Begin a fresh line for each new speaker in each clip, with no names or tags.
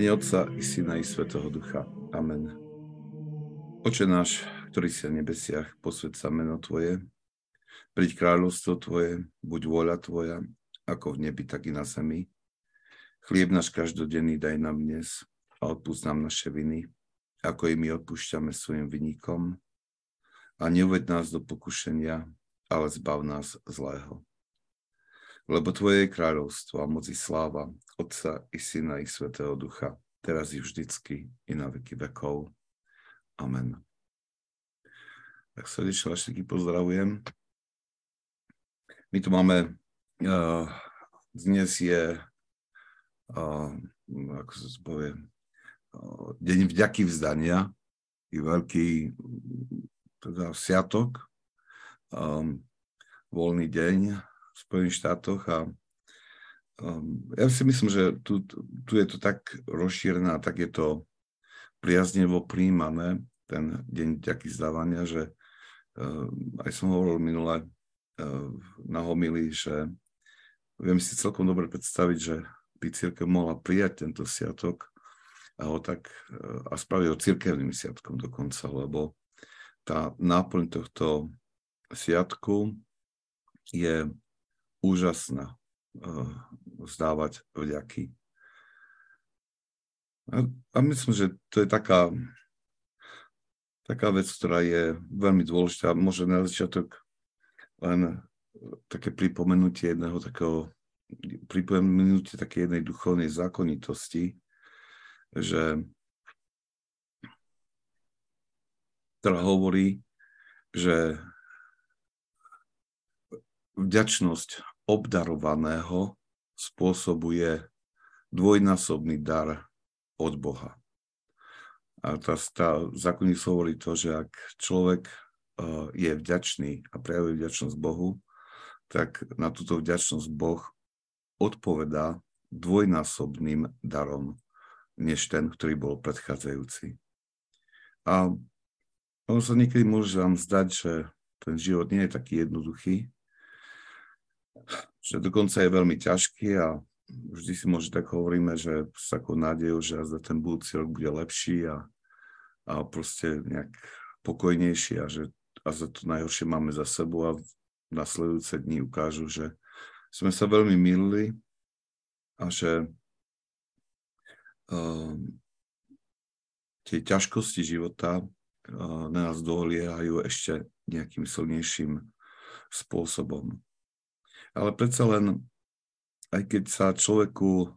mene Otca i Syna i Svetého Ducha. Amen. Oče náš, ktorý si v nebesiach, posved sa meno Tvoje, príď kráľovstvo Tvoje, buď vôľa Tvoja, ako v nebi, tak i na zemi. Chlieb náš každodenný daj nám dnes a odpúsť nám naše viny, ako i my odpúšťame svojim vynikom. A neuved nás do pokušenia, ale zbav nás zlého lebo Tvoje je kráľovstvo a moci sláva Otca i Syna i Svetého Ducha, teraz i vždycky i na veky vekov. Amen. Tak srdečne vás všetky pozdravujem. My tu máme, uh, dnes je, uh, ako sa to povie, uh, deň vďaky vzdania, i veľký teda sviatok, um, voľný deň, Spojených štátoch a um, ja si myslím, že tu, tu je to tak rozšírené a tak je to priaznevo príjmané, ten deň ďaký zdávania, že uh, aj som hovoril minule uh, na homily, že viem si celkom dobre predstaviť, že by církev mohla prijať tento sviatok a ho tak uh, a spraviť ho církevným sviatkom dokonca, lebo tá náplň tohto sviatku je úžasná uh, vzdávať vďaky. A, a myslím, že to je taká, taká vec, ktorá je veľmi dôležitá. Možno na začiatok len také pripomenutie jedného takého, pripomenutie také jednej duchovnej zákonitosti, že ktorá hovorí, že vďačnosť obdarovaného spôsobuje dvojnásobný dar od Boha. A tá, tá zákonník hovorí to, že ak človek uh, je vďačný a prejavuje vďačnosť Bohu, tak na túto vďačnosť Boh odpovedá dvojnásobným darom, než ten, ktorý bol predchádzajúci. A ono sa niekedy môže vám zdať, že ten život nie je taký jednoduchý, že dokonca je veľmi ťažký a vždy si možno tak hovoríme, že s takou nádejou, že za ten budúci rok bude lepší a, a proste nejak pokojnejší a že a za to najhoršie máme za sebou a nasledujúce dni ukážu, že sme sa veľmi milili a že uh, tie ťažkosti života uh, na nás dohliehajú ešte nejakým silnejším spôsobom. Ale predsa len, aj keď sa človeku,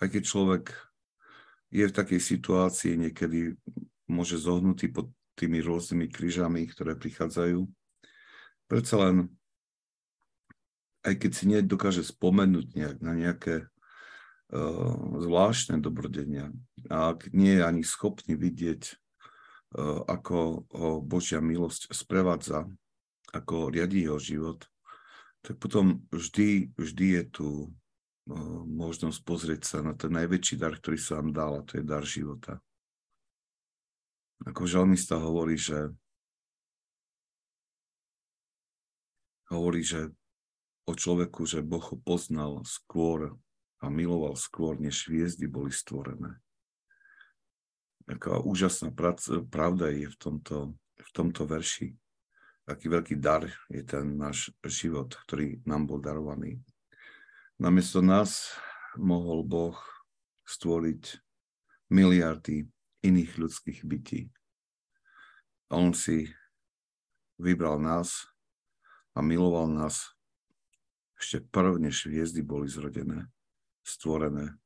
aj keď človek je v takej situácii, niekedy môže zohnutý pod tými rôznymi krížami, ktoré prichádzajú, predsa len, aj keď si nedokáže spomenúť nejak na nejaké uh, zvláštne dobrodenia a ak nie je ani schopný vidieť, uh, ako ho Božia milosť sprevádza, ako riadí jeho život, tak potom vždy, vždy je tu možnosť pozrieť sa na ten najväčší dar, ktorý sa vám dal, a to je dar života. Ako žalmista hovorí, že hovorí, že o človeku, že Boh ho poznal skôr a miloval skôr, než hviezdy boli stvorené. Taká úžasná pravda je v tomto, v tomto verši aký veľký dar je ten náš život, ktorý nám bol darovaný. Namiesto nás mohol Boh stvoriť miliardy iných ľudských bytí. On si vybral nás a miloval nás ešte prv, než hviezdy boli zrodené, stvorené.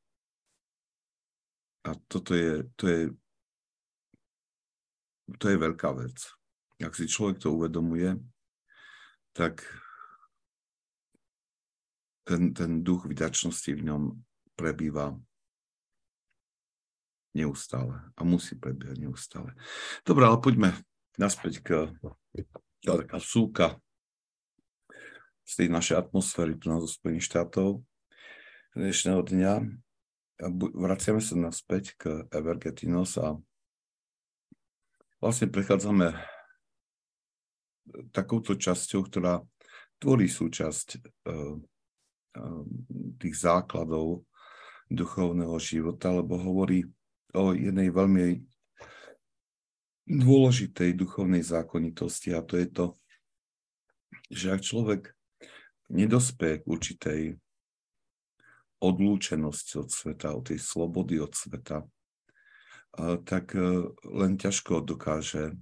A toto je, to je, to je veľká vec ak si človek to uvedomuje, tak ten, ten duch vďačnosti v ňom prebýva neustále a musí prebiehať neustále. Dobre, ale poďme naspäť k taká súka z tej našej atmosféry tu na zo Spojených štátov dnešného dňa. Vraciame sa naspäť k Evergetinos a vlastne prechádzame takouto časťou, ktorá tvorí súčasť uh, uh, tých základov duchovného života, lebo hovorí o jednej veľmi dôležitej duchovnej zákonitosti a to je to, že ak človek nedospie k určitej odlúčenosti od sveta, od tej slobody od sveta, tak e, len ťažko dokáže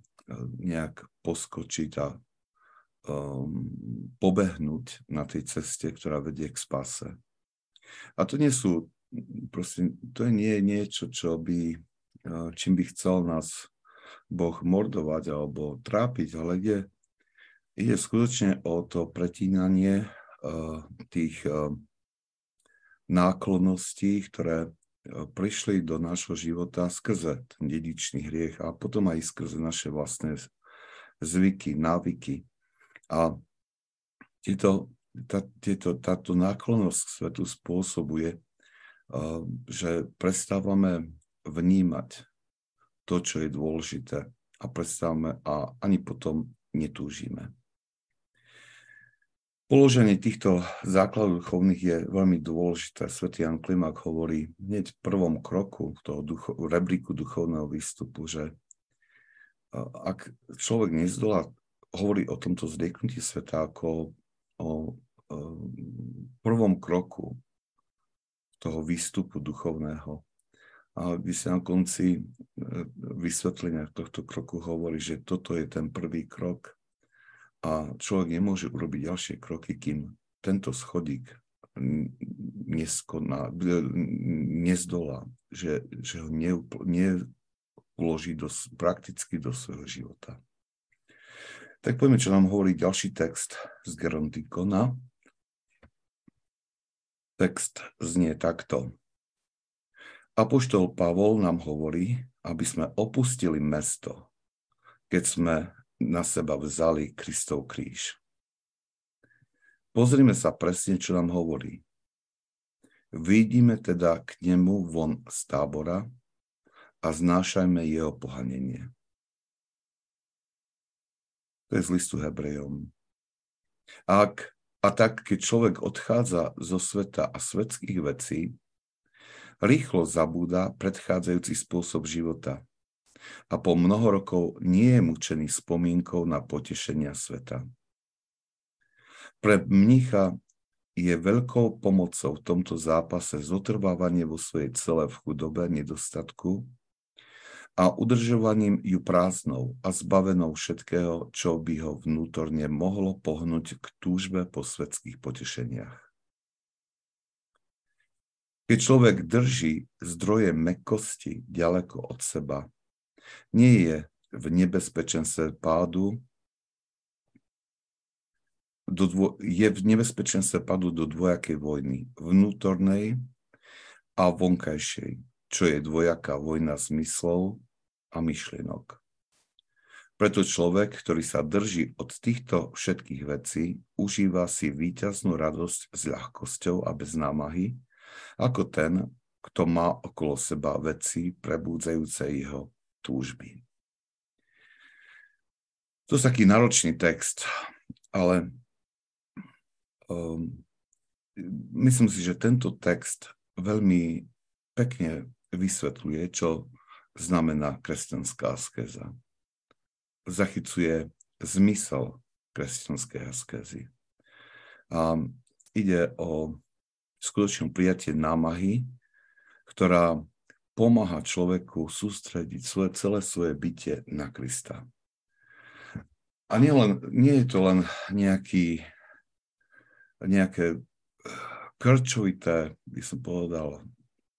nejak poskočiť a um, pobehnúť na tej ceste, ktorá vedie k spase. A to nie sú, proste, to nie je niečo, čo by, e, čím by chcel nás Boh mordovať alebo trápiť, ale ide, ide skutočne o to pretínanie uh, tých uh, náklonností, ktoré uh, prišli do nášho života skrze ten dedičný hriech a potom aj skrze naše vlastné zvyky, návyky. A tieto, tá, tieto, táto náklonnosť k svetu spôsobuje, že prestávame vnímať to, čo je dôležité a predstavme a ani potom netúžime. Položenie týchto základov duchovných je veľmi dôležité. Svetý Jan Klimak hovorí hneď v prvom kroku toho ducho, rebríku duchovného výstupu, že ak človek nezdolá, hovorí o tomto zrieknutí sveta ako o, o prvom kroku toho výstupu duchovného, a vy sa na konci e, vysvetlenia tohto kroku hovorí, že toto je ten prvý krok a človek nemôže urobiť ďalšie kroky, kým tento schodík neskoná, nezdolá, že, že ho neuloží do, prakticky do svojho života. Tak poďme, čo nám hovorí ďalší text z Gerontikona. Text znie takto. Apoštol Pavol nám hovorí, aby sme opustili mesto, keď sme na seba vzali Kristov kríž. Pozrime sa presne, čo nám hovorí. Vidíme teda k nemu von z tábora a znášajme jeho pohanenie. To je z listu Hebrejom. Ak, a tak, keď človek odchádza zo sveta a svetských vecí, rýchlo zabúda predchádzajúci spôsob života a po mnoho rokov nie je mučený spomienkou na potešenia sveta. Pre mnicha je veľkou pomocou v tomto zápase zotrvávanie vo svojej cele v chudobe, nedostatku a udržovaním ju prázdnou a zbavenou všetkého, čo by ho vnútorne mohlo pohnúť k túžbe po svetských potešeniach. Keď človek drží zdroje mekosti ďaleko od seba, nie je v nebezpečenstve pádu, do dvo, je v nebezpečenstve pádu do dvojakej vojny, vnútornej a vonkajšej, čo je dvojaká vojna zmyslov a myšlienok. Preto človek, ktorý sa drží od týchto všetkých vecí, užíva si víťaznú radosť s ľahkosťou a bez námahy, ako ten, kto má okolo seba veci prebúdzajúce jeho túžby. To je taký náročný text, ale um, myslím si, že tento text veľmi pekne vysvetľuje, čo znamená kresťanská askéza. Zachycuje zmysel kresťanskej askézy. A ide o skutočnom prijatie námahy, ktorá pomáha človeku sústrediť svoje, celé svoje bytie na Krista. A nie, len, nie je to len nejaký, nejaké eh, krčovité, by som povedal,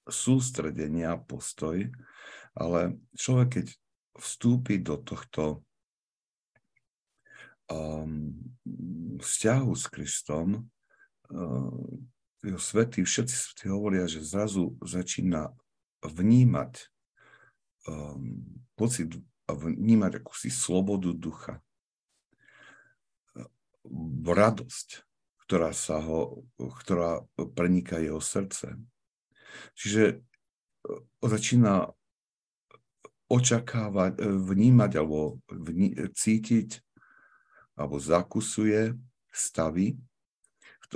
sústredenie a postoj, ale človek, keď vstúpi do tohto um, vzťahu s Kristom, um, svetí, všetci svetí hovoria, že zrazu začína vnímať um, pocit a vnímať akúsi slobodu ducha. Radosť, ktorá, sa ho, ktorá preniká jeho srdce. Čiže uh, začína očakávať, uh, vnímať alebo vní, cítiť alebo zakusuje stavy,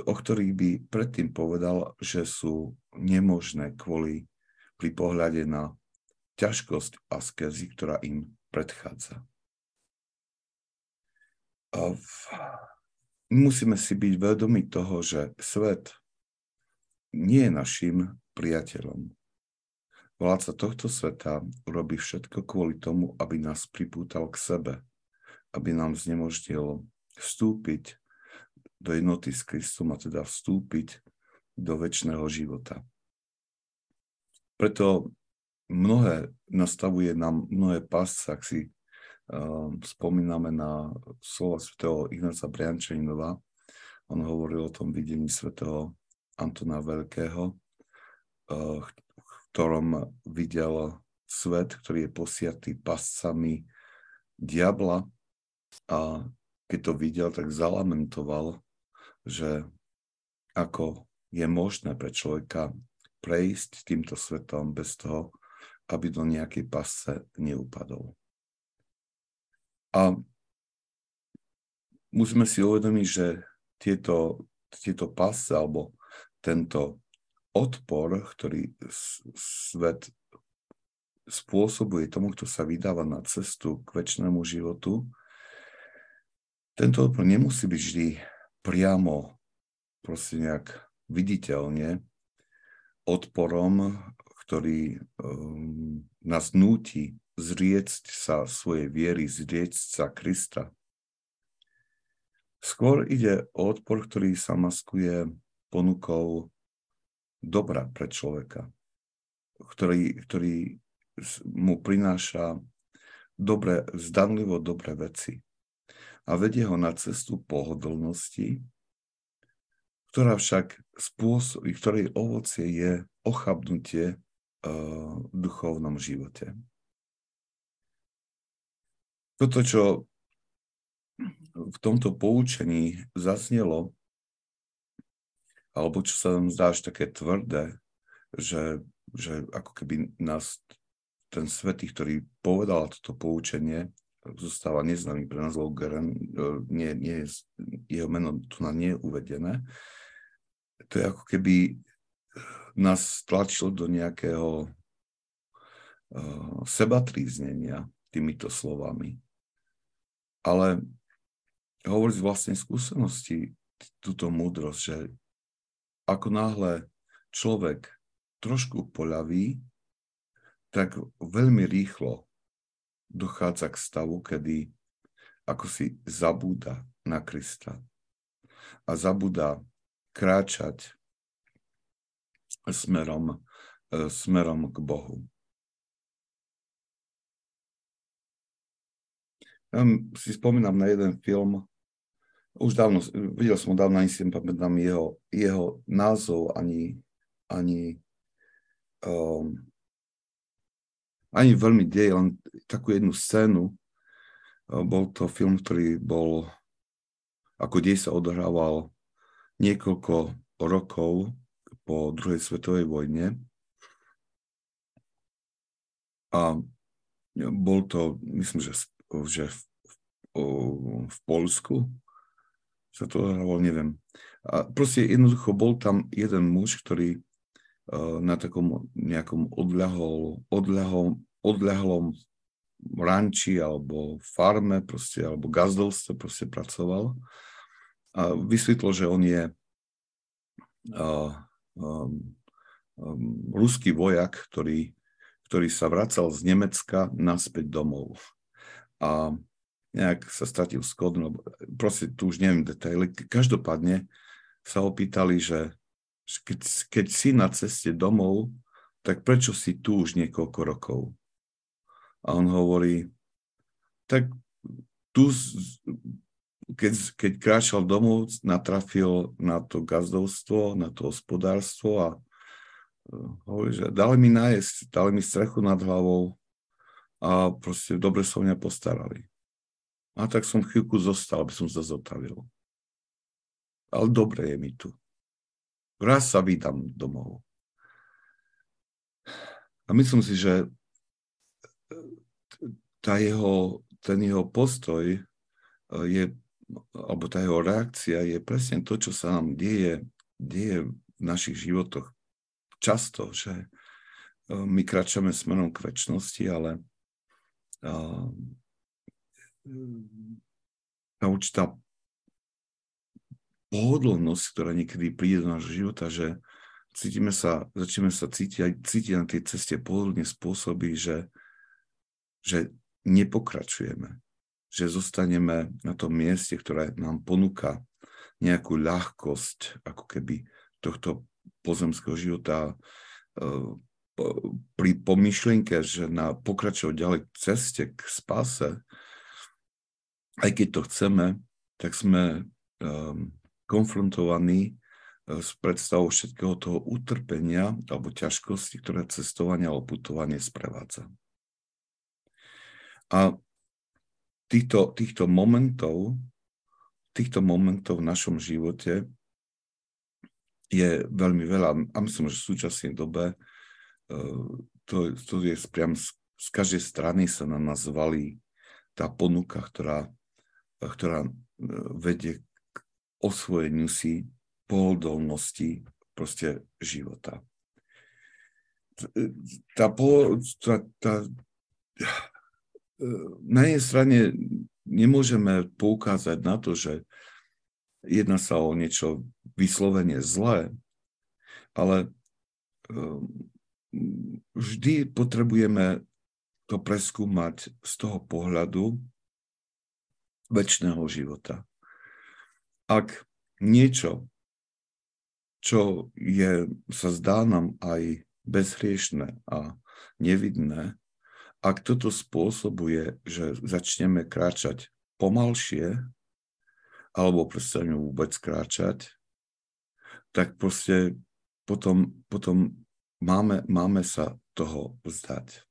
o ktorých by predtým povedal, že sú nemožné kvôli pri pohľade na ťažkosť askezy, ktorá im predchádza. A v, musíme si byť vedomi toho, že svet nie je našim priateľom. Vládca tohto sveta urobí všetko kvôli tomu, aby nás pripútal k sebe, aby nám znemožnil vstúpiť do jednoty s Kristom a teda vstúpiť do väčšného života. Preto mnohé nastavuje nám mnohé pásce, ak si uh, spomíname na slova svätého Ignáca Briančaninova, on hovoril o tom videní svätého Antona Veľkého, uh, v ktorom videl svet, ktorý je posiatý pascami diabla. A keď to videl, tak zalamentoval, že ako je možné pre človeka prejsť týmto svetom bez toho, aby do nejakej pasce neupadol. A musíme si uvedomiť, že tieto, tieto pasce alebo tento odpor, ktorý svet spôsobuje tomu, kto sa vydáva na cestu k väčšnému životu, tento odpor nemusí byť vždy priamo, proste nejak viditeľne odporom, ktorý um, nás núti zriecť sa svojej viery, zriecť sa Krista. Skôr ide o odpor, ktorý sa maskuje ponukou dobra pre človeka, ktorý, ktorý mu prináša dobre, zdanlivo dobré veci a vedie ho na cestu pohodlnosti, ktorá však spôsobí, ktorej ovocie je ochabnutie uh, v duchovnom živote. Toto, čo v tomto poučení zaznelo, alebo čo sa nám zdá až také tvrdé, že, že ako keby nás ten svetý, ktorý povedal toto poučenie, zostáva neznámy pre nás Geren, e, nie, nie je, jeho meno tu na nie je uvedené. To je ako keby nás tlačil do nejakého uh, sebatríznenia týmito slovami. Ale hovorí z vlastnej skúsenosti túto múdrosť, že ako náhle človek trošku poľaví, tak veľmi rýchlo dochádza k stavu, kedy ako si zabúda na Krista a zabúda kráčať smerom, e, smerom k Bohu. Ja si spomínam na jeden film, už dávno, videl som ho dávno, ani si pamätám jeho, jeho názov, ani, ani um, ani veľmi deje, len takú jednu scénu. Bol to film, ktorý bol, ako dej sa odohrával niekoľko rokov po druhej svetovej vojne. A bol to, myslím, že, že v, v Polsku sa to odohrávalo, neviem. A proste jednoducho bol tam jeden muž, ktorý Eh, na takom nejakom odľahol, odľahol, odľahlom ranči alebo farme proste, alebo gazdovstve proste pracoval. A vysvetlo, že on je uh, um, um, ruský vojak, ktorý, ktorý sa vracal z Nemecka naspäť domov. A nejak sa stratil skod, no proste tu už neviem detaily. Každopádne sa opýtali, že keď, keď si na ceste domov, tak prečo si tu už niekoľko rokov? A on hovorí, tak tu, keď, keď kráčal domov, natrafil na to gazdovstvo, na to hospodárstvo a e, hovorí, že dali mi nájsť, dali mi strechu nad hlavou a proste dobre sa o mňa postarali. A tak som chvíľku zostal, aby som sa zotavil. Ale dobre je mi tu. Raz sa vydám domov. A myslím si, že tá jeho, ten jeho postoj eh, je alebo tá jeho reakcia je presne to, čo sa nám deje, deje v našich životoch. Často, že my kračame smerom k väčšnosti, ale tá určitá pohodlnosť, ktorá niekedy príde do nášho života, že cítime sa, začneme sa cítiť, cítiť na tej ceste pohodlne spôsobí, že, že nepokračujeme, že zostaneme na tom mieste, ktoré nám ponúka nejakú ľahkosť, ako keby tohto pozemského života eh, pri pomyšlienke, že na pokračovať ďalej ceste, k spase, aj keď to chceme, tak sme um, konfrontovaní uh, s predstavou všetkého toho utrpenia alebo ťažkosti, ktoré cestovanie alebo putovanie sprevádza. A týchto, týchto momentov, týchto momentov v našom živote je veľmi veľa. A myslím, že v súčasnej dobe to, to je priam z, z každej strany sa na nás valí tá ponuka, ktorá, ktorá e, vedie k osvojeniu si pohodlnosti proste života. E, tá, tá, tá, e, na jednej strane nemôžeme poukázať na to, že jedná sa o niečo vyslovene zlé, ale vždy potrebujeme to preskúmať z toho pohľadu väčšného života. Ak niečo, čo je, sa zdá nám aj bezhriešne a nevidné, ak toto spôsobuje, že začneme kráčať pomalšie, alebo prestaneme vôbec kráčať, tak proste potom, potom máme, máme sa toho vzdať.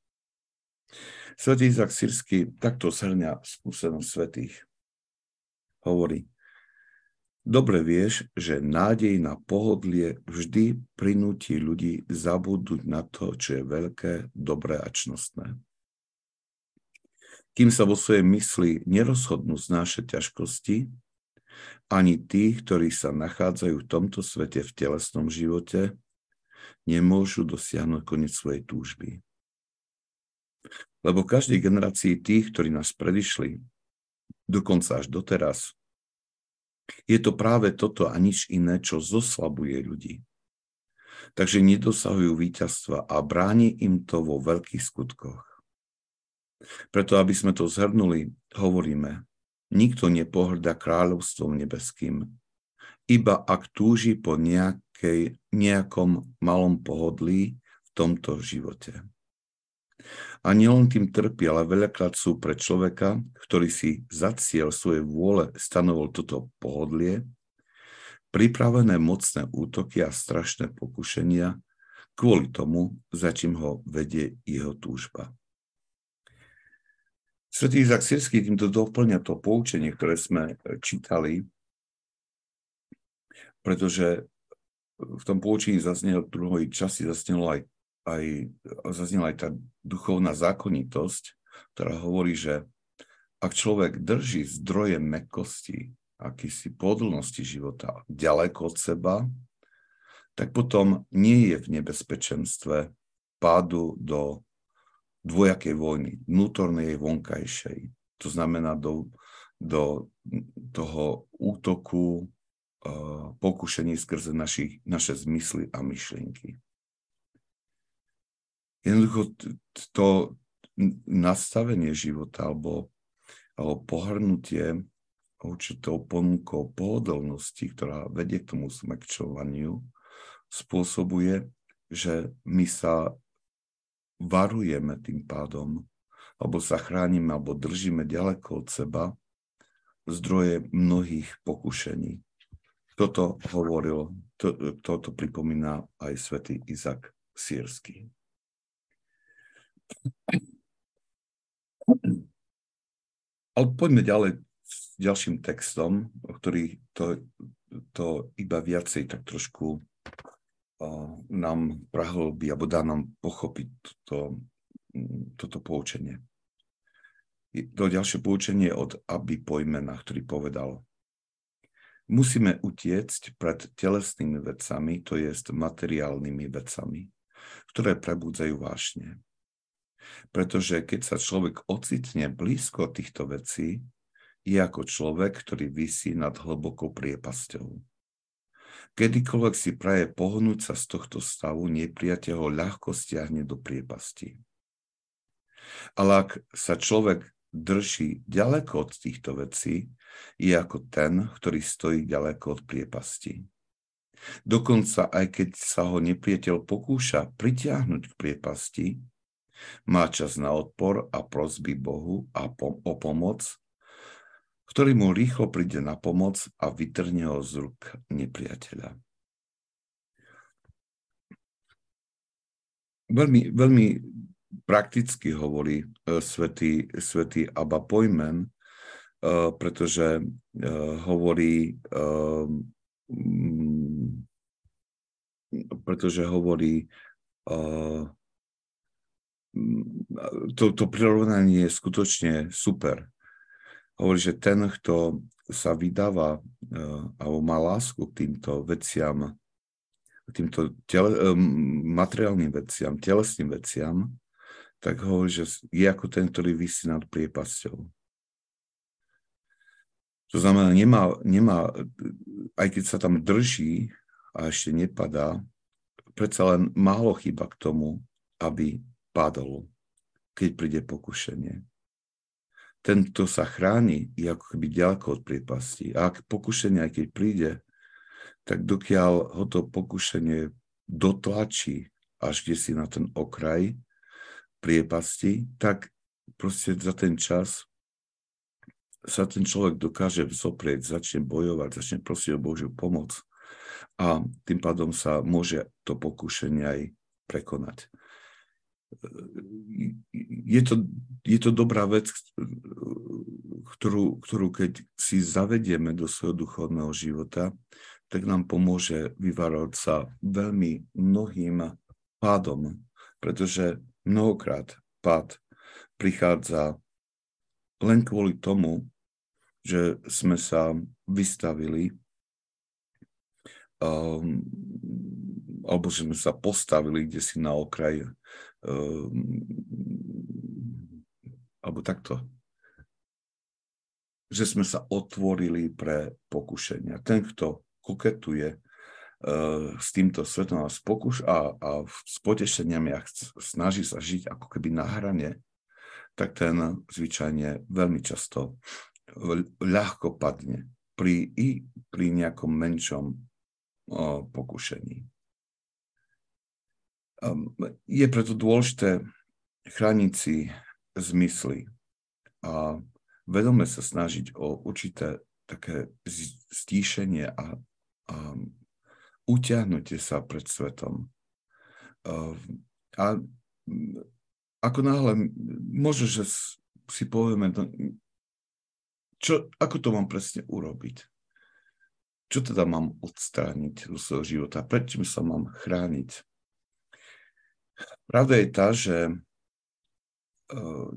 Svetý Izak Sirsky takto shrňa skúsenosť svetých. Hovorí, dobre vieš, že nádej na pohodlie vždy prinúti ľudí zabudnúť na to, čo je veľké, dobré a čnostné. Kým sa vo svojej mysli nerozhodnú znášať ťažkosti, ani tí, ktorí sa nachádzajú v tomto svete v telesnom živote, nemôžu dosiahnuť koniec svojej túžby. Lebo každej generácii tých, ktorí nás predišli, dokonca až doteraz, je to práve toto a nič iné, čo zoslabuje ľudí. Takže nedosahujú víťazstva a bráni im to vo veľkých skutkoch. Preto, aby sme to zhrnuli, hovoríme, nikto nepohrda kráľovstvom nebeským, iba ak túži po nejak, nejakej, nejakom malom pohodlí v tomto živote. A nielen tým trpí, ale veľakrát sú pre človeka, ktorý si za cieľ svojej vôle stanovol toto pohodlie, pripravené mocné útoky a strašné pokušenia kvôli tomu, za čím ho vedie jeho túžba. Svetý Izak Sirský týmto doplňa to poučenie, ktoré sme čítali, pretože v tom poučení zaznel v druhej časti zaznelo aj, aj, zaznela aj tá duchovná zákonitosť, ktorá hovorí, že ak človek drží zdroje mekosti, akýsi podlnosti života ďaleko od seba, tak potom nie je v nebezpečenstve pádu do dvojakej vojny, vnútornej vonkajšej. To znamená do, do toho útoku pokušení skrze našich, naše zmysly a myšlienky. Jednoducho to nastavenie života alebo, alebo pohrnutie určitou ponukou pohodlnosti, ktorá vedie k tomu smekčovaniu, spôsobuje, že my sa varujeme tým pádom, alebo sa chránime, alebo držíme ďaleko od seba zdroje mnohých pokušení. Toto hovoril, to, toto pripomína aj svätý Izak Sírsky. Ale poďme ďalej s ďalším textom, ktorý to, to iba viacej tak trošku nám prahlbí, alebo dá nám pochopiť toto, toto poučenie. to ďalšie poučenie od Aby Pojmena, ktorý povedal, musíme utiecť pred telesnými vecami, to je materiálnymi vecami, ktoré prebudzajú vášne. Pretože keď sa človek ocitne blízko týchto vecí, je ako človek, ktorý vysí nad hlbokou priepasťou. Kedykoľvek si praje pohnúť sa z tohto stavu, nepriateľ ho ľahko stiahne do priepasti. Ale ak sa človek drží ďaleko od týchto vecí, je ako ten, ktorý stojí ďaleko od priepasti. Dokonca aj keď sa ho nepriateľ pokúša pritiahnuť k priepasti, má čas na odpor a prosby Bohu a pom- o pomoc, ktorý mu rýchlo príde na pomoc a vytrne ho z rúk nepriateľa. Veľmi, veľmi prakticky hovorí uh, svätý, svätý Abba Pojmen, uh, pretože uh, hovorí um, pretože hovorí to, to prirovnanie je skutočne super. Hovorí, že ten, kto sa vydáva alebo má lásku k týmto veciam, k týmto tele, materiálnym veciam, telesným veciam, tak hovorí, že je ako ten, ktorý vysí nad priepasťou. To znamená, nemá, nemá, aj keď sa tam drží a ešte nepadá, predsa len málo chyba k tomu, aby padol, keď príde pokušenie. Ten, kto sa chráni, je ako keby ďaleko od priepasti. A ak pokušenie, aj keď príde, tak dokiaľ ho to pokušenie dotlačí až kde si na ten okraj, priepasti, tak proste za ten čas sa ten človek dokáže vzoprieť, začne bojovať, začne prosiť o Božiu pomoc a tým pádom sa môže to pokušenie aj prekonať. Je to, je to dobrá vec, ktorú, ktorú keď si zavedieme do svojho duchovného života, tak nám pomôže vyvarovať sa veľmi mnohým pádom, pretože mnohokrát pád prichádza len kvôli tomu, že sme sa vystavili um, alebo že sme sa postavili kde si na okraj alebo takto že sme sa otvorili pre pokušenia. Ten, kto koketuje Eh, s týmto svetom a, spokuš a, a s potešeniami a snaží sa žiť ako keby na hrane, tak ten zvyčajne veľmi často ľahko padne pri, i pri nejakom menšom o, pokušení. Um, je preto dôležité chrániť si zmysly a vedome sa snažiť o určité také stíšenie a, a utiahnutie sa pred svetom. Ehm, a ako náhle, možno, že si povieme, čo, ako to mám presne urobiť? Čo teda mám odstrániť zo svojho života? Prečo sa mám chrániť? Pravda je tá, že ehm,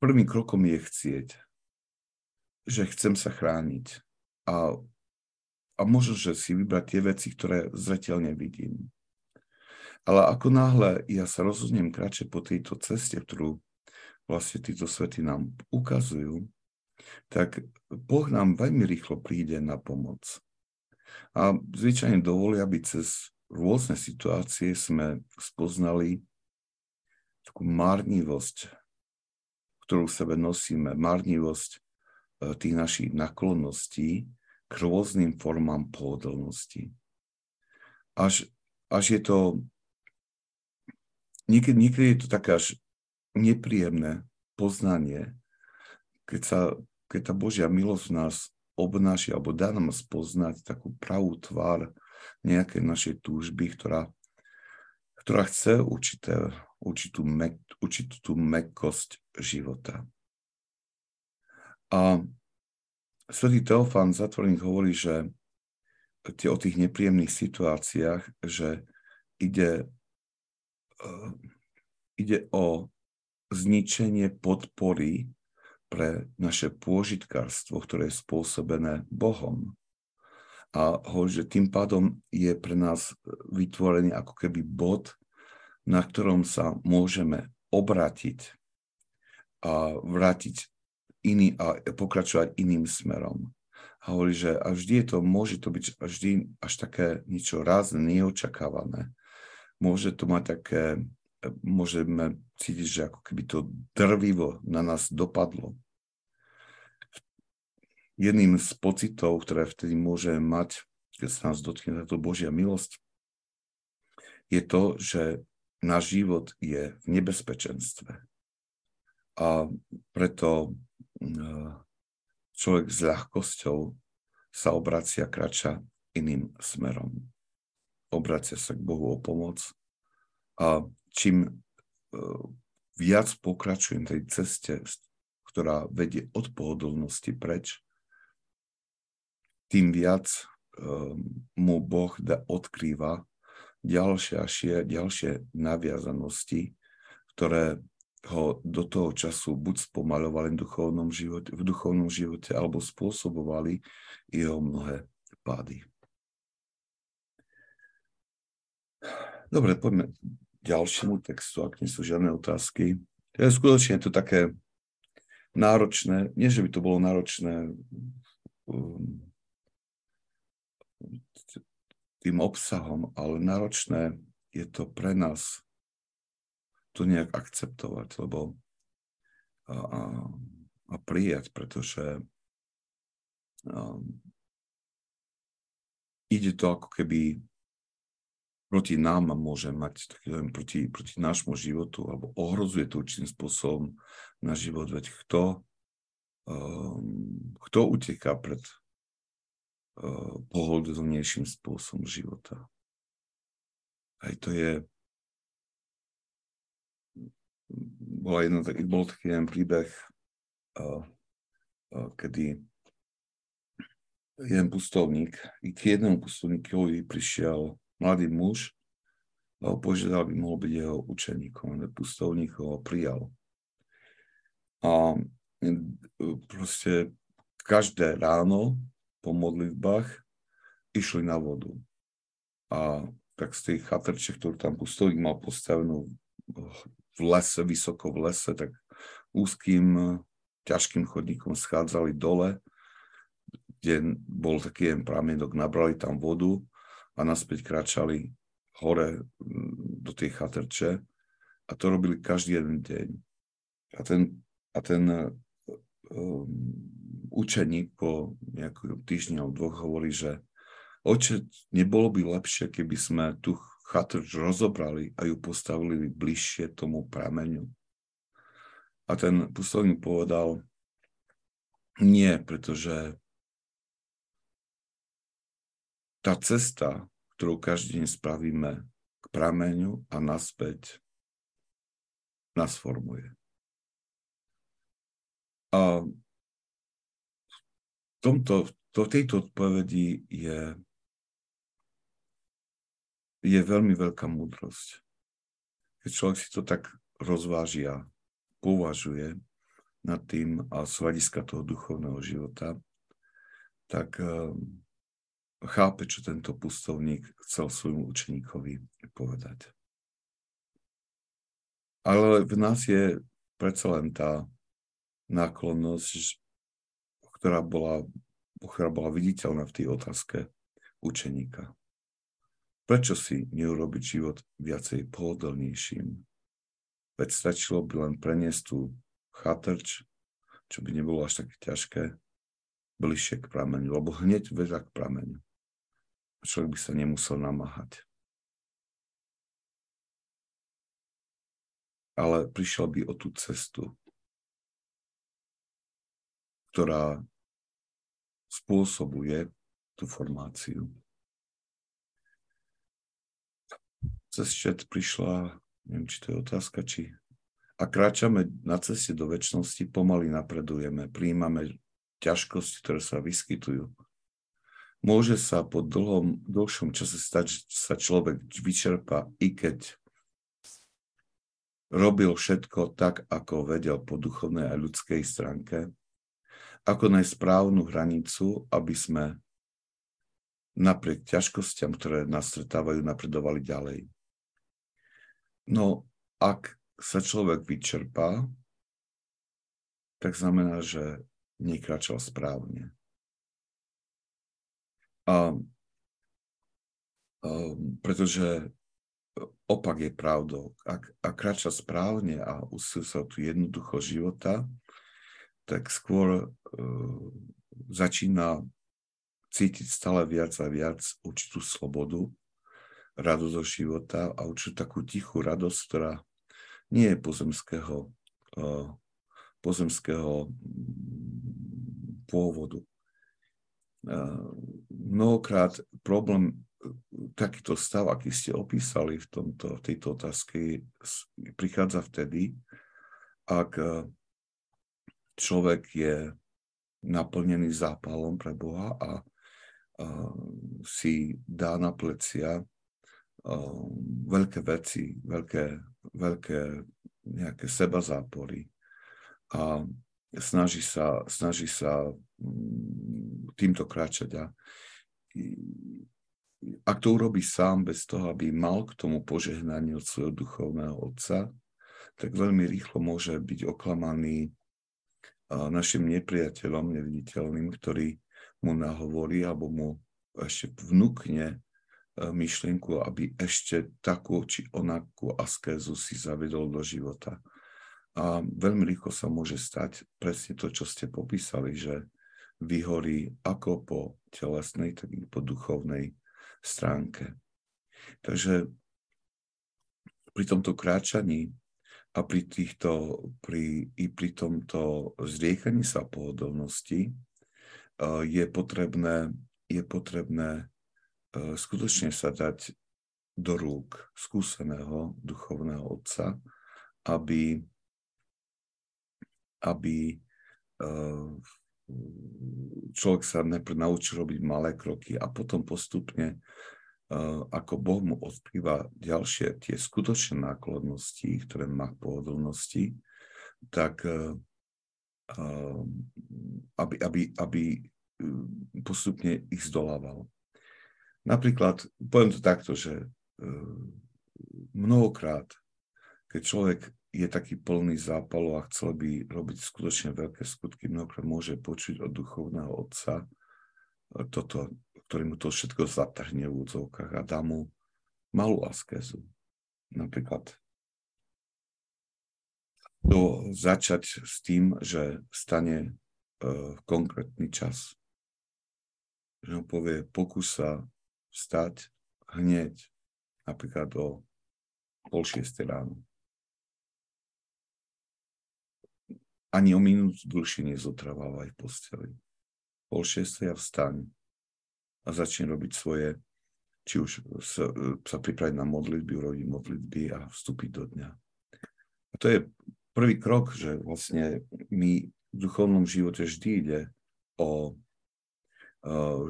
prvým krokom je chcieť, že chcem sa chrániť. A a možno, že si vybrať tie veci, ktoré zreteľne vidím. Ale ako náhle ja sa rozhodnem kratšie po tejto ceste, ktorú vlastne títo svety nám ukazujú, tak Boh nám veľmi rýchlo príde na pomoc. A zvyčajne dovolia, aby cez rôzne situácie sme spoznali takú márnivosť, ktorú v sebe nosíme, márnivosť eh, tých našich naklonností, k rôznym formám pohodlnosti. Až, až je to, niekedy, niekedy je to také až nepríjemné poznanie, keď, sa, keď tá Božia milosť v nás obnáši alebo dá nám spoznať takú pravú tvár nejakej našej túžby, ktorá, ktorá chce určité, určitú, mek, určitú tú mekkosť života. A Svetý Teofán Zatvorník hovorí, že tie, o tých nepríjemných situáciách, že ide, uh, ide o zničenie podpory pre naše pôžitkárstvo, ktoré je spôsobené Bohom. A hovorí, že tým pádom je pre nás vytvorený ako keby bod, na ktorom sa môžeme obratiť a vrátiť iný a pokračovať iným smerom. A hovorí, že a vždy je to, môže to byť vždy až také niečo rázne, neočakávané. Môže to mať také môžeme cítiť, že ako keby to drvivo na nás dopadlo. Jedným z pocitov, ktoré vtedy môžeme mať, keď sa nás dotkne táto Božia milosť, je to, že náš život je v nebezpečenstve. A preto eh, človek s ľahkosťou sa obracia krača iným smerom. Obracia sa k Bohu o pomoc a čím e, viac pokračujem tej ceste, ktorá vedie od pohodlnosti preč, tým viac um, mu Boh da odkrýva ďalšie, ďalšie naviazanosti, ktoré ho do toho času buď spomaľovali v duchovnom živote, v duchovnom živote alebo spôsobovali jeho mnohé pády. Dobre, poďme ďalšiemu textu, ak nie sú žiadne otázky. Je skutočne to také náročné, nie že by to bolo náročné um, tým obsahom, ale náročné je to pre nás to nejak akceptovať, lebo a, a, a prijať, pretože um, ide to ako keby proti nám môže mať taký proti, proti nášmu životu, alebo ohrozuje to určitým spôsobom na život. Veď kto, um, kto uteká pred pohodlnejším spôsobom života? Aj to je bol, jedno, bol taký jeden príbeh, kedy jeden pustovník, i k jednému pustovníkovi prišiel mladý muž ho požiadal, aby mohol byť jeho učeníkom. Pustovník ho prijal. A e, proste každé ráno po modlitbách išli na vodu. A tak z tej chatrče, ktorú tam pustovník mal postavenú v lese, vysoko v lese, tak úzkým, ťažkým chodníkom schádzali dole, kde bol taký jeden pramienok, nabrali tam vodu a naspäť kráčali hore do tej chatrče a to robili každý jeden deň. A ten, a ten um, učeník po nejakom týždni alebo dvoch hovorí, že oče, nebolo by lepšie, keby sme tú chatrč rozobrali a ju postavili bližšie tomu prameňu. A ten pustovník povedal, nie, pretože tá cesta, ktorú každý deň spravíme k prameňu a naspäť, nás formuje. A tomto, to, tejto odpovedi je, je veľmi veľká múdrosť. Keď človek si to tak rozváži a považuje nad tým a z hľadiska toho duchovného života, tak um, chápe, čo tento pustovník chcel svojmu učeníkovi povedať. Ale v nás je predsa len tá náklonnosť, ktorá bola, ktorá bola viditeľná v tej otázke učeníka. Prečo si neurobiť život viacej pohodlnejším? Veď stačilo by len preniesť tú chatrč, čo by nebolo až také ťažké, bližšie k prameňu, lebo hneď vedľa k prameňu človek by sa nemusel namáhať. Ale prišiel by o tú cestu, ktorá spôsobuje tú formáciu. Cez čet prišla, neviem, či to je otázka, či a kráčame na ceste do väčšnosti, pomaly napredujeme, príjmame ťažkosti, ktoré sa vyskytujú môže sa po dlhom, dlhšom čase stať, že sa človek vyčerpa, i keď robil všetko tak, ako vedel po duchovnej a ľudskej stránke, ako nájsť správnu hranicu, aby sme napriek ťažkostiam, ktoré nás stretávajú, napredovali ďalej. No, ak sa človek vyčerpá, tak znamená, že nekračal správne. A, a, pretože opak je pravdou. Ak, ak kráča správne a usil sa tu jednoducho života, tak skôr začína cítiť stále viac a viac určitú slobodu, radosť zo života a určitú takú tichú radosť, ktorá nie je pozemského, uh, pozemského pôvodu. Uh, mnohokrát problém takýto stav, aký ste opísali v, tomto, tejto otázke, prichádza vtedy, ak človek je naplnený zápalom pre Boha a, si dá na plecia veľké veci, veľké, veľké nejaké seba zápory a snaží sa, snaží sa mm, týmto kráčať a ak to urobí sám bez toho, aby mal k tomu požehnanie od svojho duchovného otca, tak veľmi rýchlo môže byť oklamaný našim nepriateľom neviditeľným, ktorý mu nahovorí alebo mu ešte vnúkne myšlienku, aby ešte takú či onakú askézu si zavedol do života. A veľmi rýchlo sa môže stať presne to, čo ste popísali, že vyhorí ako po telesnej, tak i po duchovnej stránke. Takže pri tomto kráčaní a pri, týchto, pri, i pri tomto zriechaní sa pohodlnosti uh, je potrebné, je potrebné uh, skutočne sa dať do rúk skúseného duchovného otca, aby, aby uh, človek sa najprv naučí robiť malé kroky a potom postupne, ako Boh mu odkrýva ďalšie tie skutočné nákladnosti, ktoré má v pohodlnosti, tak uh, aby, aby, aby postupne ich zdolával. Napríklad, poviem to takto, že mnohokrát, keď človek je taký plný zápalu a chcel by robiť skutočne veľké skutky, mnohokrát môže počuť od duchovného otca e, toto, ktorý mu to všetko zatrhne v údzovkách a dá mu malú askézu. Napríklad to začať s tým, že stane uh, konkrétny čas. Že on povie, pokús sa vstať hneď, napríklad o pol šiestej ráno ani o minútu dlhšie nezotrvávaj v posteli. Pol šiestej a vstaň a začne robiť svoje, či už sa, sa pripraviť na modlitby, urobiť modlitby a vstúpiť do dňa. A to je prvý krok, že vlastne my v duchovnom živote vždy ide o,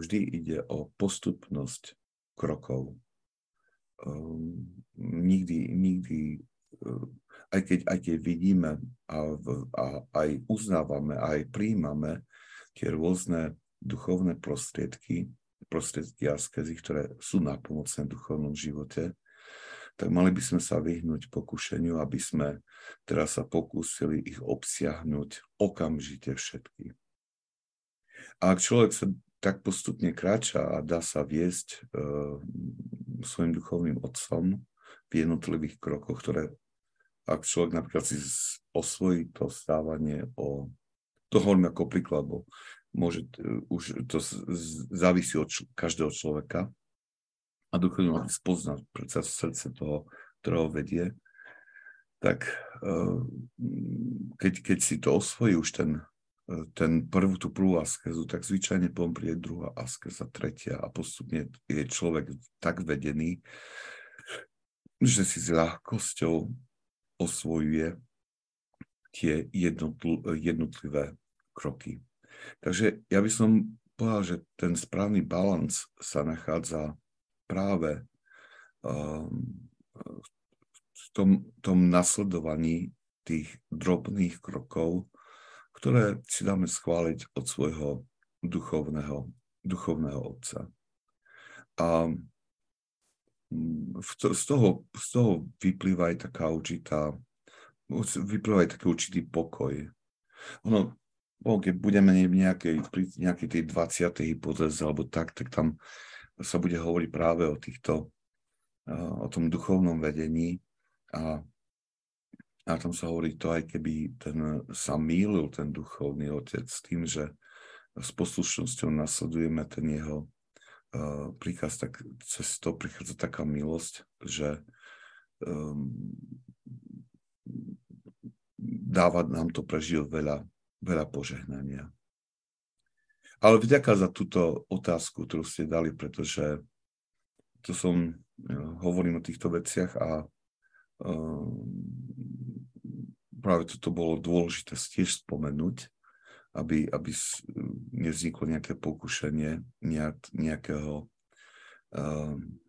vždy ide o postupnosť krokov. Um, nikdy, nikdy aj keď, aj keď vidíme a, a aj uznávame, aj príjmame tie rôzne duchovné prostriedky, prostriedky askezy, ktoré sú na pomocné v duchovnom živote, tak mali by sme sa vyhnúť pokušeniu, aby sme teraz sa pokúsili ich obsiahnuť okamžite všetky. A ak človek sa tak postupne kráča a dá sa viesť e, svojim duchovným otcom v jednotlivých krokoch, ktoré ak človek napríklad si osvojí to stávanie o... To hovorím ako príklad, bo môže, už to závisí od č- každého človeka a duchovný má spoznať predsa srdce toho, ktorého vedie, tak eh, keď, keď si to osvojí už ten, eh, ten prvú, tú prvú askezu, tak zvyčajne potom príde druhá askeza, tretia a postupne je človek tak vedený, že si s ľahkosťou osvojuje tie jednotlivé kroky. Takže ja by som povedal, že ten správny balans sa nachádza práve um, v tom, tom nasledovaní tých drobných krokov, ktoré si dáme schváliť od svojho duchovného, duchovného otca. A mm, z toho, z toho vyplýva aj taká určitá, vyplýva aj taký určitý pokoj. Ono, keď budeme nejakej, nejakej tej 20. hypotéze alebo tak, tak tam sa bude hovoriť práve o týchto, o tom duchovnom vedení a a tam sa hovorí to, aj keby ten sa mýlil, ten duchovný otec, s tým, že s poslušnosťou nasledujeme ten jeho uh, príkaz, tak cez to prichádza taká milosť, že um, dáva nám to prežiť veľa, veľa požehnania. Ale vďaka za túto otázku, ktorú ste dali, pretože to som, hovorím o týchto veciach a práve toto bolo dôležité tiež spomenúť, aby, aby nevzniklo nejaké pokušenie nejak, nejakého um,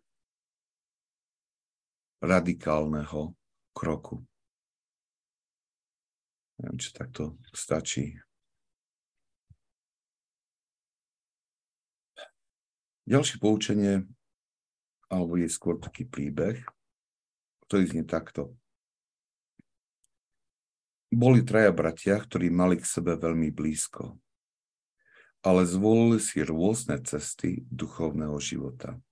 radikálneho kroku. Neviem, či takto stačí. Ďalšie poučenie, alebo je skôr taký príbeh, ktorý znie takto. Boli traja bratia, ktorí mali k sebe veľmi blízko, ale zvolili si rôzne cesty duchovného života.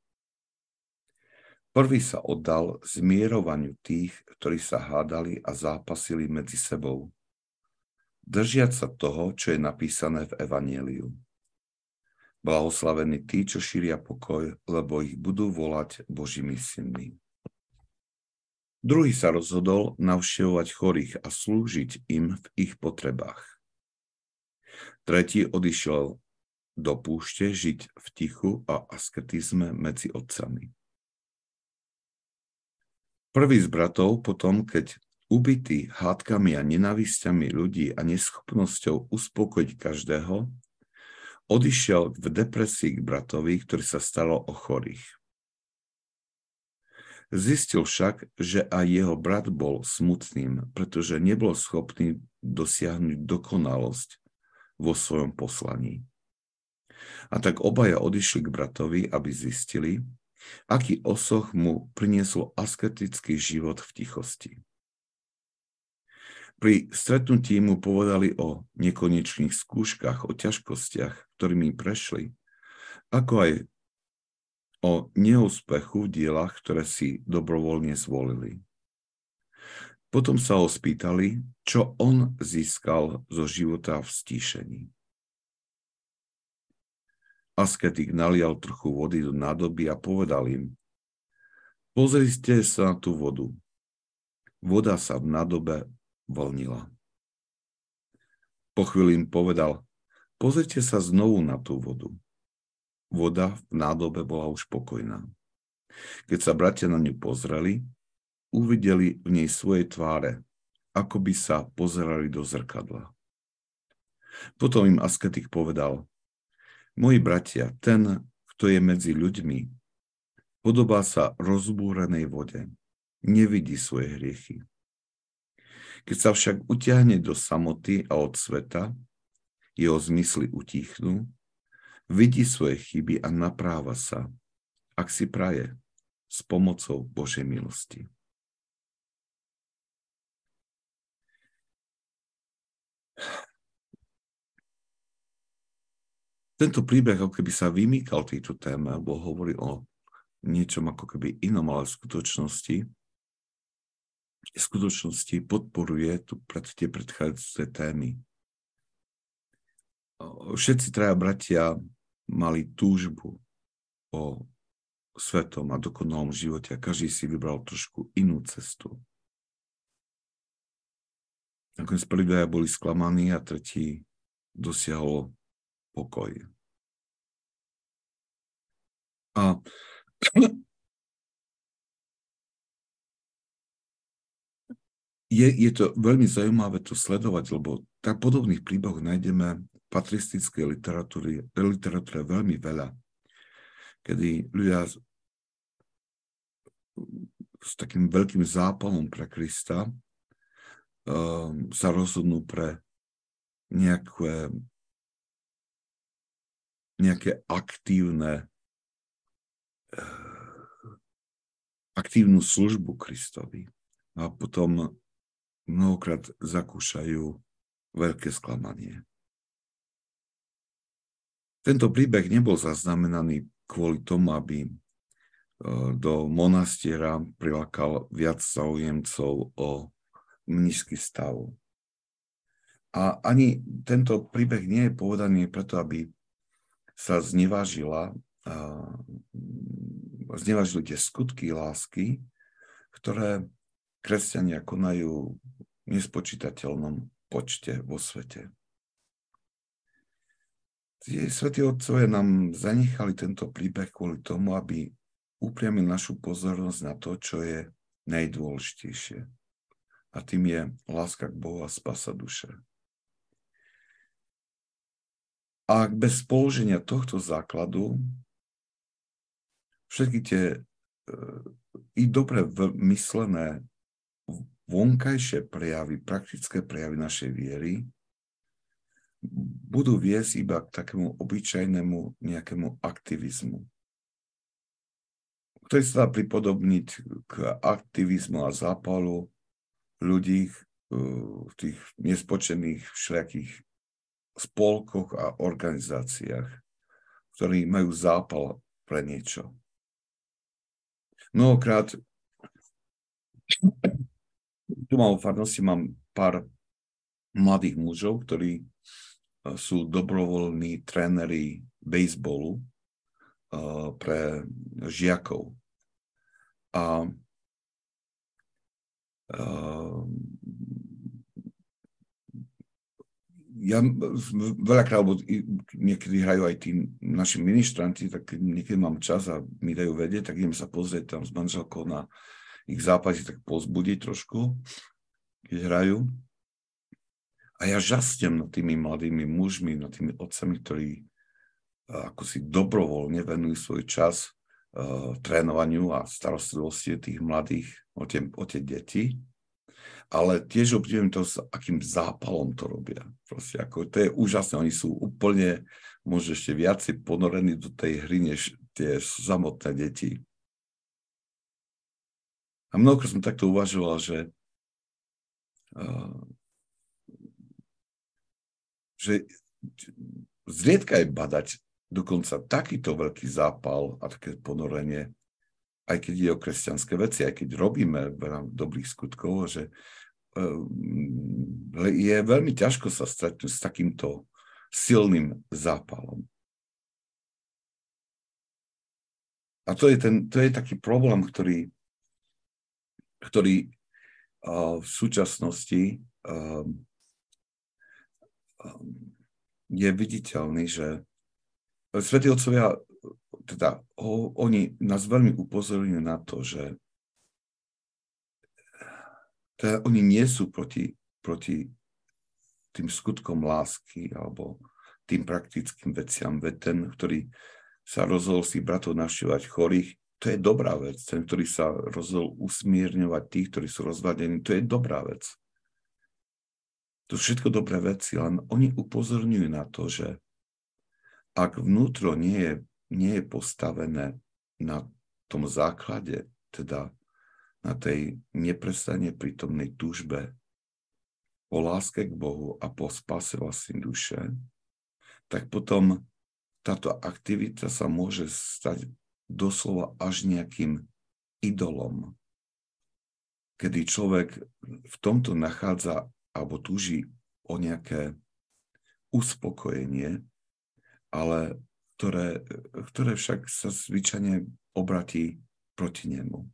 Prvý sa oddal zmierovaniu tých, ktorí sa hádali a zápasili medzi sebou, držiať sa toho, čo je napísané v Evanieliu. Blahoslavení tí, čo šíria pokoj, lebo ich budú volať Božími synmi. Druhý sa rozhodol navštevovať chorých a slúžiť im v ich potrebách. Tretí odišiel do púšte žiť v tichu a asketizme medzi otcami. Prvý z bratov potom, keď ubitý hádkami a nenavisťami ľudí a neschopnosťou uspokojiť každého, odišiel v depresii k bratovi, ktorý sa stalo o chorých. Zistil však, že aj jeho brat bol smutným, pretože nebol schopný dosiahnuť dokonalosť vo svojom poslaní. A tak obaja odišli k bratovi, aby zistili, aký osoch mu priniesol asketický život v tichosti. Pri stretnutí mu povedali o nekonečných skúškach, o ťažkostiach, ktorými prešli, ako aj o neúspechu v dielach, ktoré si dobrovoľne zvolili. Potom sa ho spýtali, čo on získal zo života v stíšení. Asketik nalial trochu vody do nádoby a povedal im, pozrite sa na tú vodu. Voda sa v nádobe vlnila. Po chvíli im povedal, pozrite sa znovu na tú vodu voda v nádobe bola už pokojná. Keď sa bratia na ňu pozreli, uvideli v nej svoje tváre, ako by sa pozerali do zrkadla. Potom im asketik povedal, moji bratia, ten, kto je medzi ľuďmi, podobá sa rozbúrenej vode, nevidí svoje hriechy. Keď sa však utiahne do samoty a od sveta, jeho zmysly utichnú vidí svoje chyby a napráva sa, ak si praje, s pomocou Božej milosti. Tento príbeh ako keby sa vymýkal tejto téme, alebo hovorí o niečom ako keby inom, ale v skutočnosti v skutočnosti podporuje tu pred tie predchádzajúce témy. Všetci traja bratia mali túžbu o svetom a dokonalom živote a každý si vybral trošku inú cestu. Nakoniec prvý dvaja boli sklamaní a tretí dosiahol pokoj. A je, je to veľmi zaujímavé to sledovať, lebo tak podobných príbehov nájdeme patristickej literatúry, literatúre veľmi veľa, kedy ľudia s takým veľkým zápalom pre Krista um, sa rozhodnú pre nejaké, nejaké aktívne uh, aktívnu službu Kristovi. A potom mnohokrát zakúšajú veľké sklamanie. Tento príbeh nebol zaznamenaný kvôli tomu, aby e, do monastiera prilákal viac zaujemcov o mnížský stav. A ani tento príbeh nie je povedaný preto, aby sa znevážila, znevážili tie skutky lásky, ktoré kresťania konajú nespočítateľnom počte vo svete. Tie svätí otcovia nám zanechali tento príbeh kvôli tomu, aby upriamil našu pozornosť na to, čo je najdôležitejšie. A tým je láska k Bohu a spasa duše. A bez položenia tohto základu všetky tie e, i dobre myslené vonkajšie prejavy, praktické prejavy našej viery budú viesť iba k takému obyčajnému nejakému aktivizmu, ktorý sa dá pripodobniť k aktivizmu a zápalu ľudí eh, v tých nespočených všelijakých spolkoch a organizáciách, ktorí majú zápal pre niečo. Mnohokrát tu mám v farnosti mám pár mladých mužov, ktorí sú dobrovoľní tréneri baseballu pre žiakov. A ja veľakrát, lebo niekedy hrajú aj tí naši ministranti, tak niekedy mám čas a mi dajú vedieť, tak idem sa pozrieť tam s manželkou na ich zápasy, tak pozbudiť trošku, keď hrajú. A ja žastiem nad tými mladými mužmi, nad tými otcami, ktorí ako si dobrovoľne venujú svoj čas uh, trénovaniu a starostlivosti tých mladých o tie, o tie deti. Ale tiež obdivujem to, s akým zápalom to robia. Proste ako, to je úžasné. Oni sú úplne, možno ešte viacej ponorení do tej hry, než tie samotné deti. A mnohokrát som takto uvažoval, že uh, že zriedka je badať dokonca takýto veľký zápal a také ponorenie, aj keď je o kresťanské veci, aj keď robíme veľa dobrých skutkov, že eh, je veľmi ťažko sa stretnúť s takýmto silným zápalom. A to je, ten, to je taký problém, ktorý, ktorý v súčasnosti je viditeľný, že Svetí otcovia, teda oni nás veľmi upozorňujú na to, že teda oni nie sú proti, proti tým skutkom lásky alebo tým praktickým veciam. Veď ten, ktorý sa rozhodol si bratov navštívať chorých, to je dobrá vec. Ten, ktorý sa rozhodol usmírňovať tých, ktorí sú rozvadení, to je dobrá vec. To sú všetko dobré veci, len oni upozorňujú na to, že ak vnútro nie je, nie je postavené na tom základe, teda na tej neprestane prítomnej túžbe o láske k Bohu a po spase vlastnej duše, tak potom táto aktivita sa môže stať doslova až nejakým idolom, kedy človek v tomto nachádza alebo túži o nejaké uspokojenie, ale ktoré, ktoré však sa zvyčajne obratí proti nemu.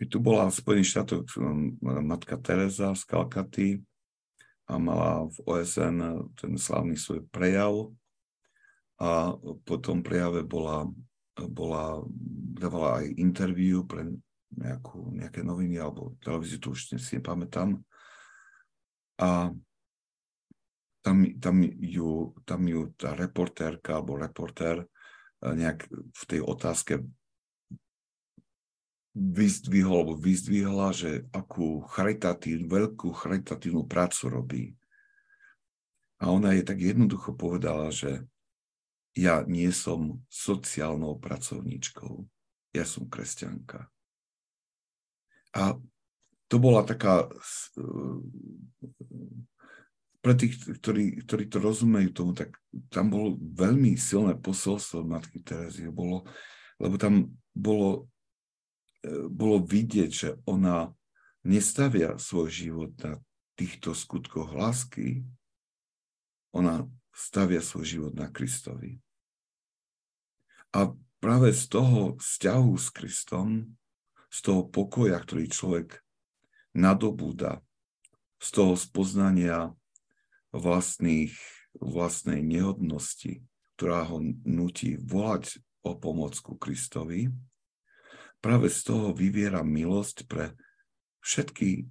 I tu bola v Spojených štátoch matka Teresa z Kalkaty a mala v OSN ten slavný svoj prejav a po tom prejave bola, bola, dávala aj interviu pre nejakú, nejaké noviny alebo televíziu, to už si nepamätám. A tam, tam, ju, tam ju tá reportérka alebo reportér eh, nejak v tej otázke vyzdvihol alebo vyzdvihla, že akú charitatívnu, veľkú charitatívnu prácu robí. A ona je tak jednoducho povedala, že ja nie som sociálnou pracovníčkou, ja som kresťanka. A to bola taká, pre tých, ktorí, ktorí to rozumejú tomu, tak tam bolo veľmi silné posolstvo Matky Terezie, bolo, lebo tam bolo bolo vidieť, že ona nestavia svoj život na týchto skutkoch lásky, ona stavia svoj život na Kristovi. A práve z toho vzťahu s Kristom, z toho pokoja, ktorý človek nadobúda, z toho spoznania vlastných, vlastnej nehodnosti, ktorá ho nutí volať o pomoc ku Kristovi, práve z toho vyviera milosť pre všetky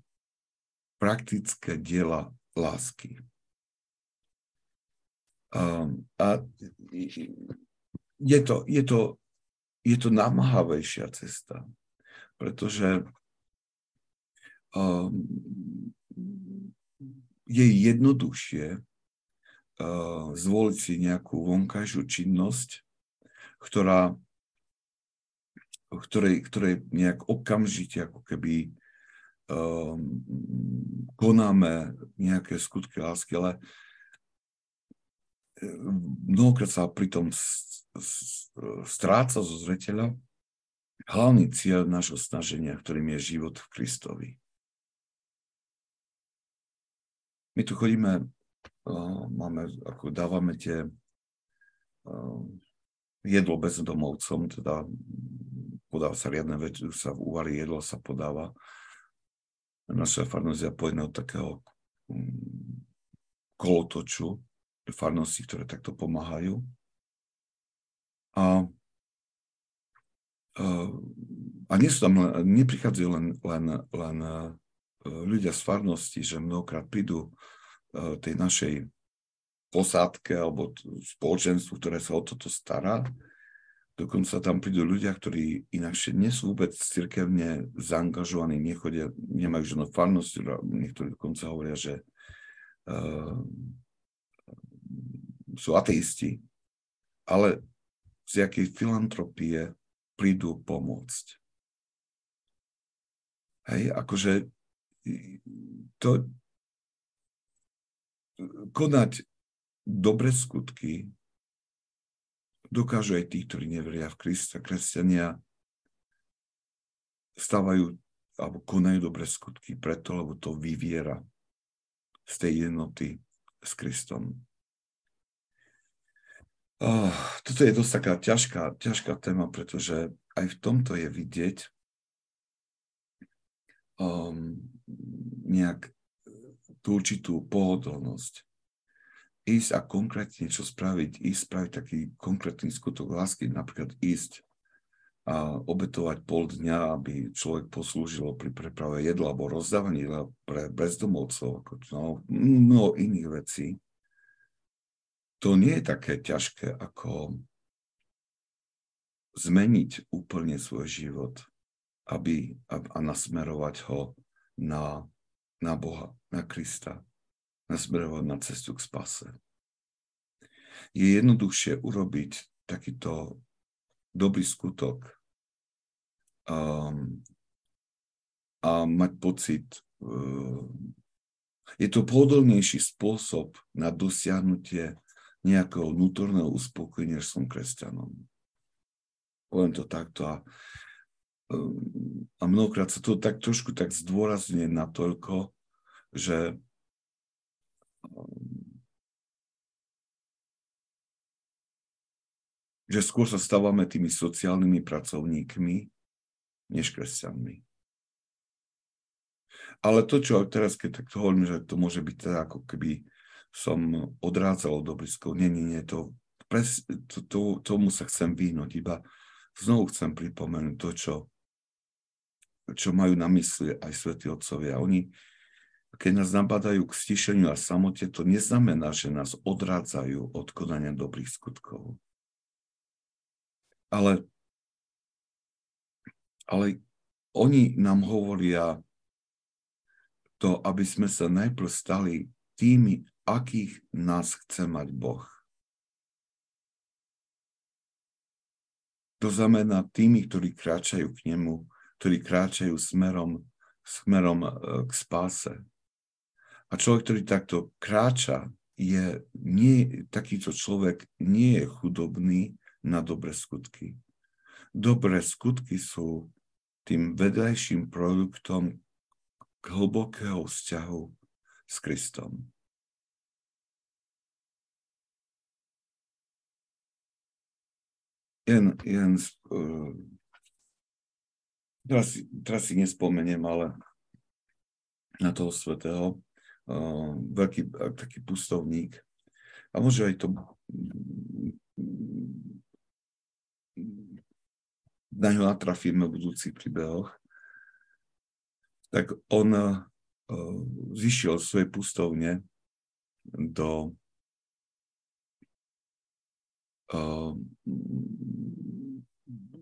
praktické diela lásky. A, a je, to, je, to, je to namáhavejšia cesta, pretože um, je jednoduchšie uh, zvoliť si nejakú vonkajšiu činnosť, ktorá ktorej, ktorej nejak okamžite ako keby um, konáme nejaké skutky lásky, ale ehm, mnohokrát sa pritom stráca zo zreteľa hlavný cieľ nášho snaženia, ktorým je život v Kristovi. My tu chodíme, uh, máme, ako dávame tie uh, jedlo bezdomovcom, teda podáva sa riadne veci, sa uvarí jedlo, sa podáva. Naša pojená od takého mm, kolotoču, farnosti, ktoré takto pomáhajú. A, a, a nie sú tam, neprichádzajú len, len, len e, ľudia z farnosti, že mnohokrát prídu e, tej našej posádke alebo spoločenstvu, ktoré sa o toto stará, Dokonca tam prídu ľudia, ktorí inakšie nie sú vôbec cirkevne zaangažovaní, nechodia, nemajú žiadnu farnosť, niektorí dokonca hovoria, že uh, sú ateisti, ale z jakej filantropie prídu pomôcť. Hej, akože to konať dobre skutky dokážu aj tí, ktorí neveria v Krista. Kresťania stávajú alebo konajú dobré skutky preto, lebo to vyviera z tej jednoty s Kristom. Oh, toto je dosť taká ťažká, ťažká téma, pretože aj v tomto je vidieť um, nejak tú určitú pohodlnosť ísť a konkrétne čo spraviť, ísť spraviť taký konkrétny skutok lásky, napríklad ísť a obetovať pol dňa, aby človek poslúžil pri preprave jedla alebo rozdávaní pre bezdomovcov, ako no, mnoho iných vecí. To nie je také ťažké, ako zmeniť úplne svoj život aby, a nasmerovať ho na, na Boha, na Krista nasmerovať na cestu k spase. Je jednoduchšie urobiť takýto dobrý skutok um, a mať pocit, uh, je to pohodlnejší spôsob na dosiahnutie nejakého vnútorného uspokojenia, že som kresťanom. Poviem to takto a, um, a mnohokrát sa to tak trošku tak zdôrazňuje natoľko, že že skôr sa stávame tými sociálnymi pracovníkmi, než kresťanmi. Ale to, čo teraz, keď tak hovorím, že to môže byť teda ako keby som odrádzal od obriskov, nie, nie, nie, to, pres, to, to, tomu sa chcem vyhnúť, iba znovu chcem pripomenúť to, čo, čo majú na mysli aj svätí otcovia. Oni, keď nás nabadajú k stišeniu a samote, to neznamená, že nás odrádzajú od konania dobrých skutkov. Ale, ale oni nám hovoria to, aby sme sa najprv stali tými, akých nás chce mať Boh. To znamená tými, ktorí kráčajú k nemu, ktorí kráčajú smerom, smerom e, k spáse. A človek, ktorý takto kráča, je, nie, takýto človek nie je chudobný na dobré skutky. Dobré skutky sú tým vedľajším produktom hlbokého vzťahu s Kristom. Jen, jen uh, teraz, teraz si nespomeniem, ale na toho svetého, uh, veľký taký pustovník, a môže aj to na ňo natrafíme v budúcich príbehoch, tak on uh, zišiel z pustovne do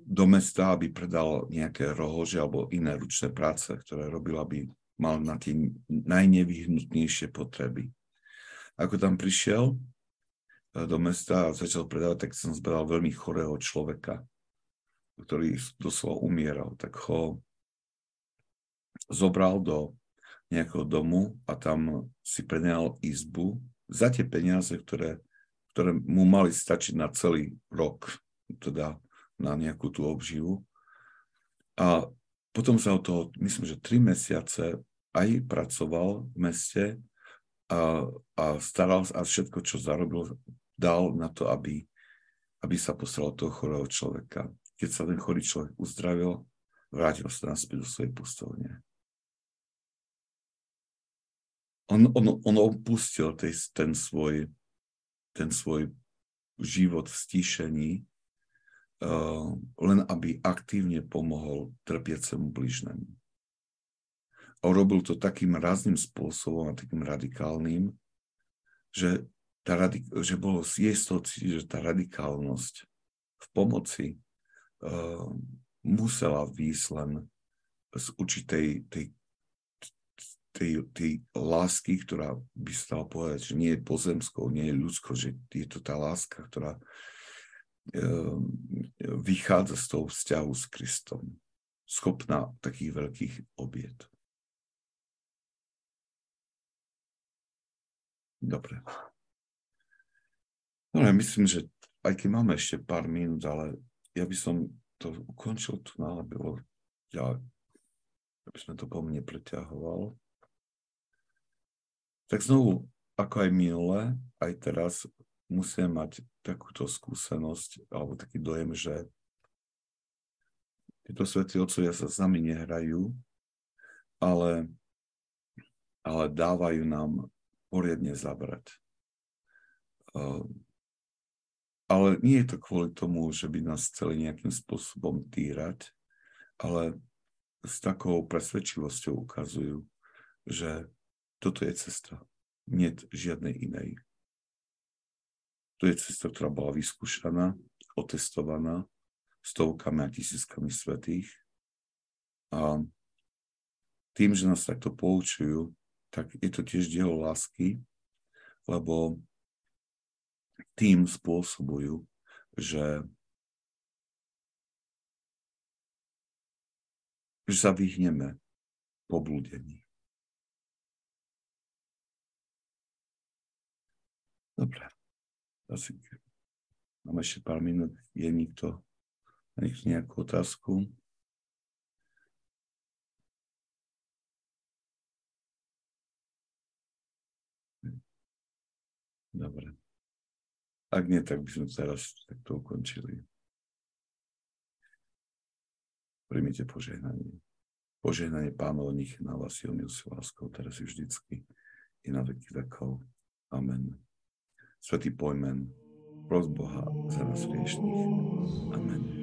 do mesta, aby predal nejaké rohože alebo iné ručné práce, ktoré robil, aby mal na tie najnevyhnutnejšie potreby. Ako tam prišiel eh, do mesta a začal predávať, tak som zbral veľmi chorého človeka, ktorý doslova umieral. Tak ho zobral do nejakého domu a tam si prenajal izbu za tie peniaze, ktoré, ktoré mu mali stačiť na celý rok, teda na nejakú tú obživu. A potom sa o toho, myslím, že tri mesiace aj pracoval v meste a, a staral a všetko, čo zarobil, dal na to, aby, aby sa postaral toho chorého človeka. Keď sa ten chorý človek uzdravil, vrátil sa naspäť do svojej pustovne. On, on, on opustil tej, ten, svoj, ten svoj život v stíšení Eh, len aby aktívne pomohol trpiacemu bližnému. A robil to takým razným spôsobom a takým radikálnym, že, tá radik- že bolo jej že tá radikálnosť v pomoci uh, musela výjsť len z určitej tej, tej, tej lásky, ktorá by sa dala povedať, že nie je pozemskou, nie je ľudskou, že je to tá láska, ktorá Ehm, vychádza z toho vzťahu s Kristom. Schopná takých veľkých obiet. Dobre. No ja myslím, že aj keď máme ešte pár minút, ale ja by som to ukončil tu na, bolo ďalej, aby sme to po mne preťahoval. Tak znovu, ako aj minule, aj teraz musíme mať takúto skúsenosť alebo taký dojem, že títo svätí otcovia sa s nami nehrajú, ale, ale dávajú nám poriadne zabrať. Uh, ale nie je to kvôli tomu, že by nás chceli nejakým spôsobom týrať, ale s takou presvedčivosťou ukazujú, že toto je cesta. Nie žiadnej inej. To je cesta, ktorá bola vyskúšaná, otestovaná stovkami a tisíckami svetých. A tým, že nás takto poučujú, tak je to tiež dielo lásky, lebo tým spôsobujú, že, že sa vyhneme poblúdení. Dobre. Asi máme ešte pár minút. Je nikto, niekto nejakú otázku? Dobre. Ak nie, tak by sme teraz takto ukončili. Príjmite požehnanie. Požehnanie pánov nich na vás silnú láskou, teraz i vždycky i na veky vekov. Amen. Svetý pojmen, pros Boha za nás hriešných. Amen.